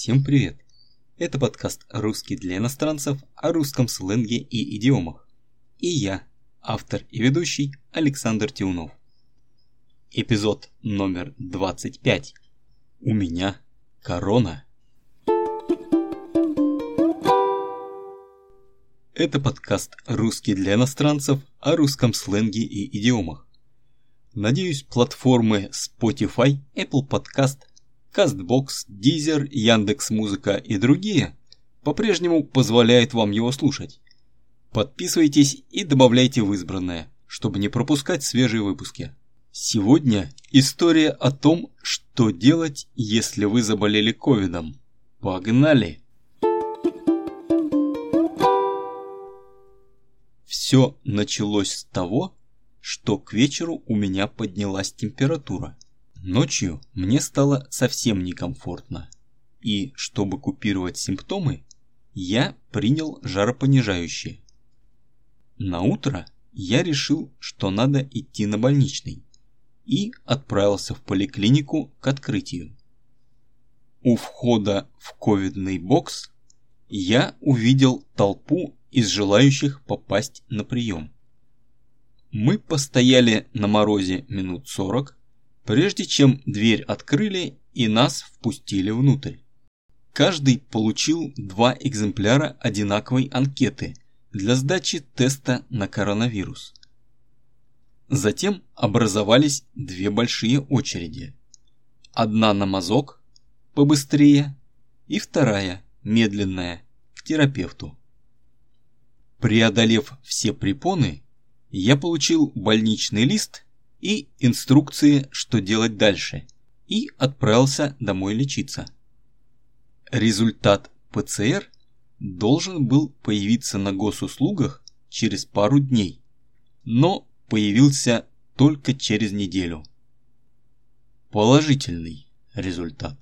Всем привет! Это подкаст «Русский для иностранцев» о русском сленге и идиомах. И я, автор и ведущий Александр Тиунов. Эпизод номер 25. У меня корона. Это подкаст «Русский для иностранцев» о русском сленге и идиомах. Надеюсь, платформы Spotify, Apple Podcast CastBox, Deezer, Яндекс.Музыка и другие по-прежнему позволяют вам его слушать. Подписывайтесь и добавляйте в избранное, чтобы не пропускать свежие выпуски. Сегодня история о том, что делать, если вы заболели ковидом. Погнали! Все началось с того, что к вечеру у меня поднялась температура. Ночью мне стало совсем некомфортно, и чтобы купировать симптомы, я принял жаропонижающие. На утро я решил, что надо идти на больничный, и отправился в поликлинику к открытию. У входа в ковидный бокс я увидел толпу из желающих попасть на прием. Мы постояли на морозе минут сорок, прежде чем дверь открыли и нас впустили внутрь. Каждый получил два экземпляра одинаковой анкеты для сдачи теста на коронавирус. Затем образовались две большие очереди. Одна на мазок, побыстрее, и вторая, медленная, к терапевту. Преодолев все препоны, я получил больничный лист и инструкции, что делать дальше, и отправился домой лечиться. Результат ПЦР должен был появиться на госуслугах через пару дней, но появился только через неделю. Положительный результат.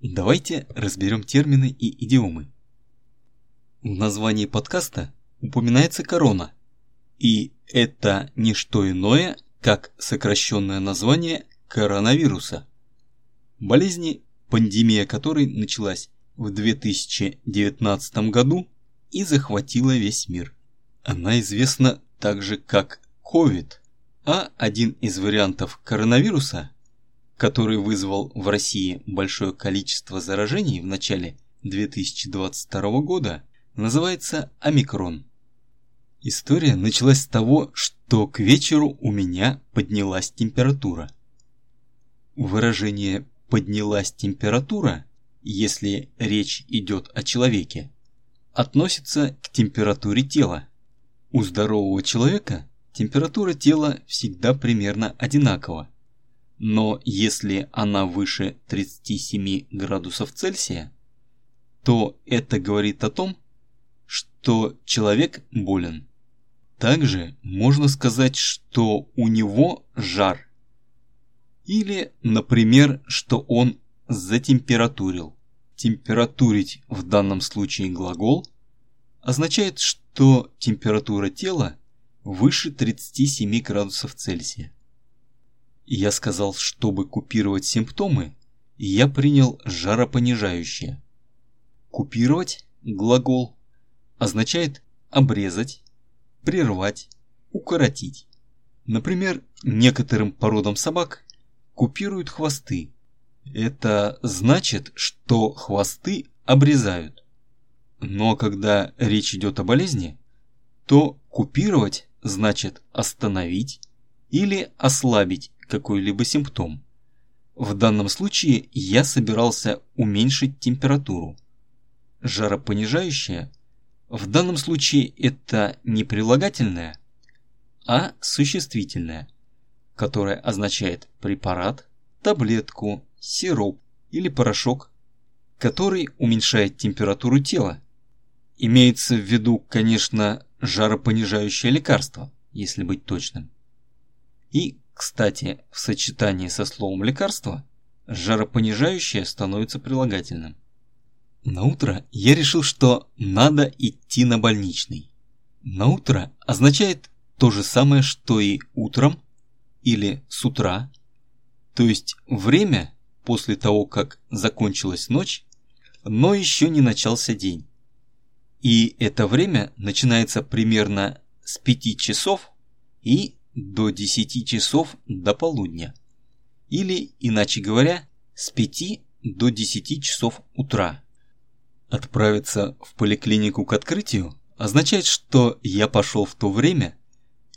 Давайте разберем термины и идиомы. В названии подкаста упоминается корона, и это не что иное, как сокращенное название коронавируса. Болезни, пандемия которой началась в 2019 году и захватила весь мир. Она известна также как COVID, а один из вариантов коронавируса, который вызвал в России большое количество заражений в начале 2022 года, называется омикрон. История началась с того, что к вечеру у меня поднялась температура. Выражение «поднялась температура», если речь идет о человеке, относится к температуре тела. У здорового человека температура тела всегда примерно одинакова. Но если она выше 37 градусов Цельсия, то это говорит о том, что человек болен. Также можно сказать, что у него жар. Или, например, что он затемпературил. Температурить в данном случае глагол означает, что температура тела выше 37 градусов Цельсия. Я сказал, чтобы купировать симптомы, я принял жаропонижающее. Купировать глагол означает обрезать, прервать, укоротить. Например, некоторым породам собак купируют хвосты. Это значит, что хвосты обрезают. Но когда речь идет о болезни, то купировать значит остановить или ослабить какой-либо симптом. В данном случае я собирался уменьшить температуру. Жаропонижающее в данном случае это не прилагательное, а существительное, которое означает препарат, таблетку, сироп или порошок, который уменьшает температуру тела. Имеется в виду, конечно, жаропонижающее лекарство, если быть точным. И, кстати, в сочетании со словом лекарство жаропонижающее становится прилагательным. На утро я решил, что надо идти на больничный. На утро означает то же самое, что и утром или с утра, То есть время после того, как закончилась ночь, но еще не начался день. И это время начинается примерно с 5 часов и до 10 часов до полудня. Или, иначе говоря, с 5 до 10 часов утра. Отправиться в поликлинику к открытию означает, что я пошел в то время,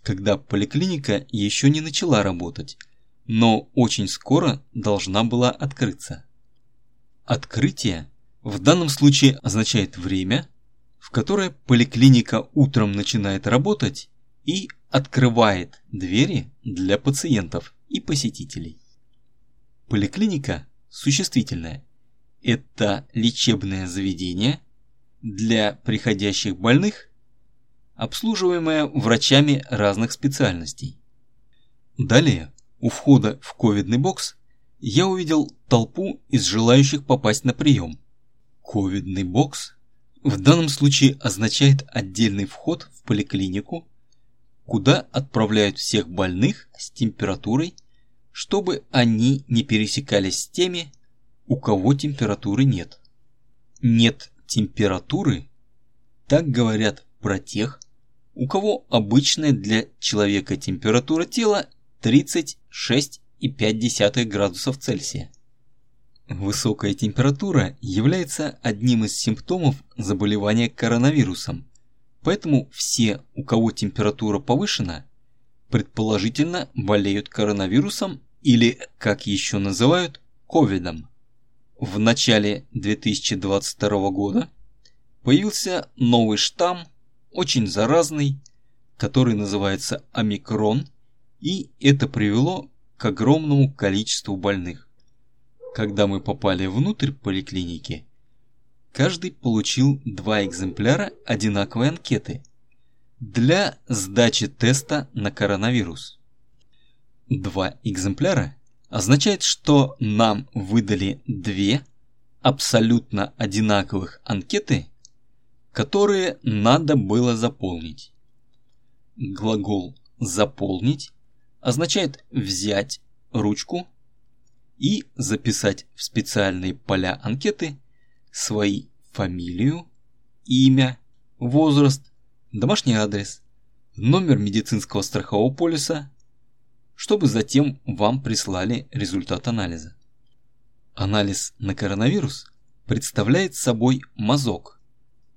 когда поликлиника еще не начала работать, но очень скоро должна была открыться. Открытие в данном случае означает время, в которое поликлиника утром начинает работать и открывает двери для пациентов и посетителей. Поликлиника существительное – это лечебное заведение для приходящих больных, обслуживаемое врачами разных специальностей. Далее, у входа в ковидный бокс я увидел толпу из желающих попасть на прием. Ковидный бокс в данном случае означает отдельный вход в поликлинику, куда отправляют всех больных с температурой, чтобы они не пересекались с теми, у кого температуры нет. Нет температуры, так говорят про тех, у кого обычная для человека температура тела 36,5 градусов Цельсия. Высокая температура является одним из симптомов заболевания коронавирусом, поэтому все, у кого температура повышена, предположительно болеют коронавирусом или, как еще называют, ковидом. В начале 2022 года появился новый штамм, очень заразный, который называется омикрон, и это привело к огромному количеству больных. Когда мы попали внутрь поликлиники, каждый получил два экземпляра одинаковой анкеты для сдачи теста на коронавирус. Два экземпляра означает, что нам выдали две абсолютно одинаковых анкеты, которые надо было заполнить. Глагол «заполнить» означает взять ручку и записать в специальные поля анкеты свои фамилию, имя, возраст, домашний адрес, номер медицинского страхового полиса, чтобы затем вам прислали результат анализа. Анализ на коронавирус представляет собой мазок,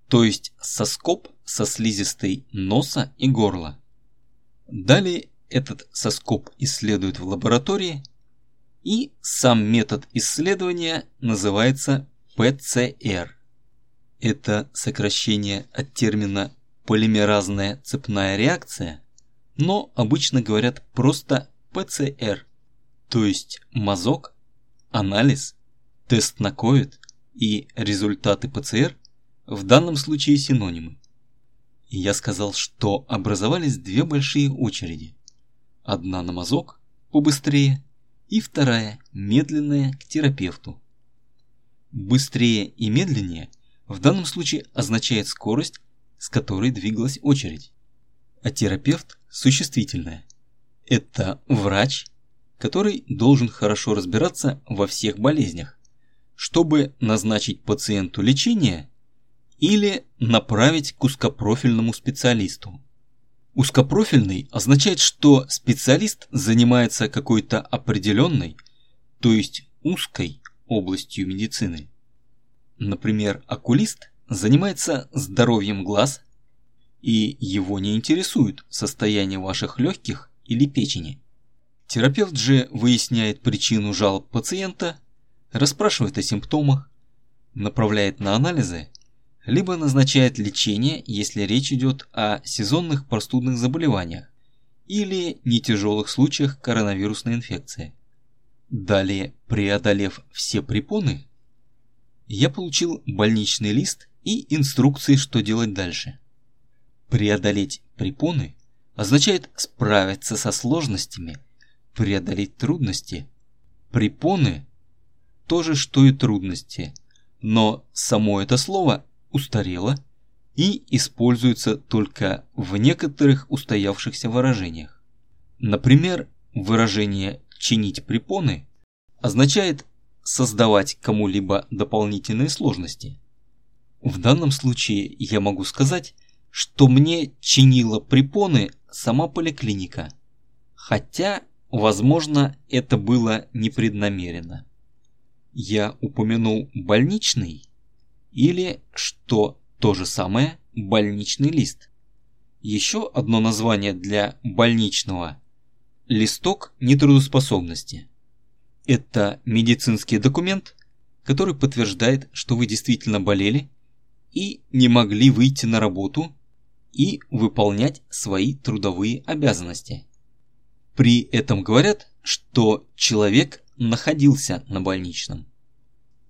то есть соскоб со слизистой носа и горла. Далее этот соскоб исследуют в лаборатории и сам метод исследования называется ПЦР. Это сокращение от термина полимеразная цепная реакция, но обычно говорят просто ПЦР, то есть мазок, анализ, тест на COVID и результаты ПЦР в данном случае синонимы. И я сказал, что образовались две большие очереди. Одна на мазок, побыстрее, и вторая, медленная, к терапевту. Быстрее и медленнее в данном случае означает скорость, с которой двигалась очередь. А терапевт – существительное. Это врач, который должен хорошо разбираться во всех болезнях, чтобы назначить пациенту лечение или направить к узкопрофильному специалисту. Узкопрофильный означает, что специалист занимается какой-то определенной, то есть узкой областью медицины. Например, окулист занимается здоровьем глаз, и его не интересует состояние ваших легких или печени. Терапевт же выясняет причину жалоб пациента, расспрашивает о симптомах, направляет на анализы либо назначает лечение, если речь идет о сезонных простудных заболеваниях или нетяжелых случаях коронавирусной инфекции. Далее, преодолев все препоны, я получил больничный лист и инструкции, что делать дальше. Преодолеть препоны означает справиться со сложностями, преодолеть трудности. Препоны – то же, что и трудности, но само это слово устарела и используется только в некоторых устоявшихся выражениях. Например, выражение «чинить препоны» означает создавать кому-либо дополнительные сложности. В данном случае я могу сказать, что мне чинила препоны сама поликлиника. Хотя, возможно, это было непреднамеренно. Я упомянул больничный или, что то же самое, больничный лист. Еще одно название для больничного – листок нетрудоспособности. Это медицинский документ, который подтверждает, что вы действительно болели и не могли выйти на работу и выполнять свои трудовые обязанности. При этом говорят, что человек находился на больничном.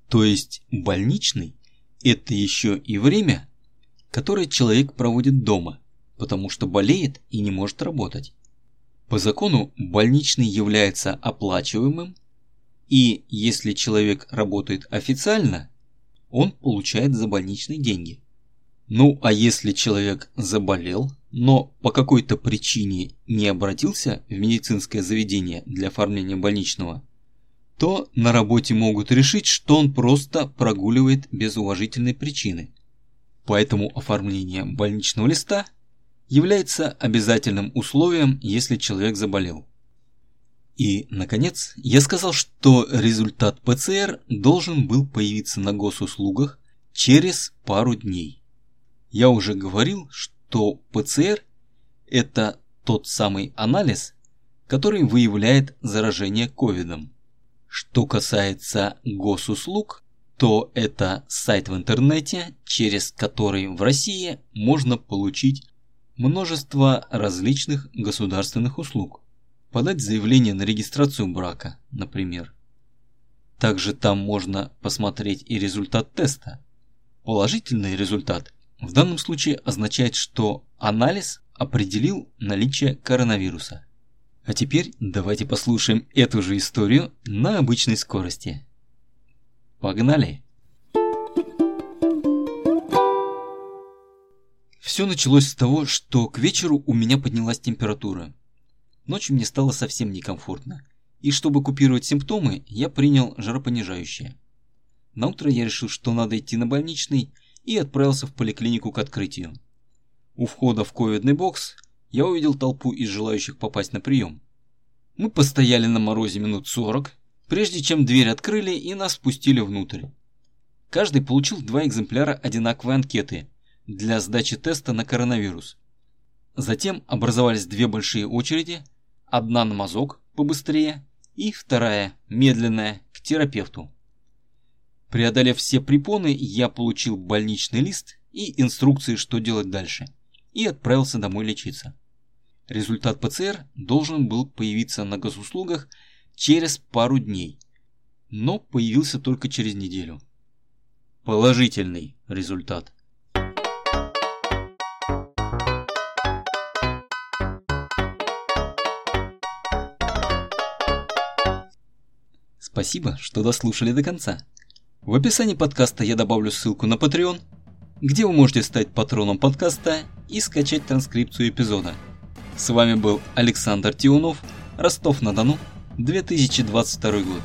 То есть больничный – это еще и время, которое человек проводит дома, потому что болеет и не может работать. По закону больничный является оплачиваемым, и если человек работает официально, он получает за больничные деньги. Ну а если человек заболел, но по какой-то причине не обратился в медицинское заведение для оформления больничного, то на работе могут решить, что он просто прогуливает без уважительной причины. Поэтому оформление больничного листа является обязательным условием, если человек заболел. И, наконец, я сказал, что результат ПЦР должен был появиться на госуслугах через пару дней. Я уже говорил, что ПЦР – это тот самый анализ, который выявляет заражение ковидом. Что касается госуслуг, то это сайт в интернете, через который в России можно получить множество различных государственных услуг. Подать заявление на регистрацию брака, например. Также там можно посмотреть и результат теста. Положительный результат в данном случае означает, что анализ определил наличие коронавируса. А теперь давайте послушаем эту же историю на обычной скорости. Погнали! Все началось с того, что к вечеру у меня поднялась температура. Ночью мне стало совсем некомфортно, и чтобы купировать симптомы, я принял жаропонижающее. На утро я решил, что надо идти на больничный, и отправился в поликлинику к открытию. У входа в ковидный бокс я увидел толпу из желающих попасть на прием. Мы постояли на морозе минут 40, прежде чем дверь открыли и нас спустили внутрь. Каждый получил два экземпляра одинаковой анкеты для сдачи теста на коронавирус. Затем образовались две большие очереди, одна на мазок побыстрее и вторая, медленная, к терапевту. Преодолев все препоны, я получил больничный лист и инструкции, что делать дальше, и отправился домой лечиться. Результат ПЦР должен был появиться на госуслугах через пару дней, но появился только через неделю. Положительный результат. Спасибо, что дослушали до конца. В описании подкаста я добавлю ссылку на Patreon, где вы можете стать патроном подкаста и скачать транскрипцию эпизода. С вами был Александр Тионов, Ростов-на-Дону, 2022 год.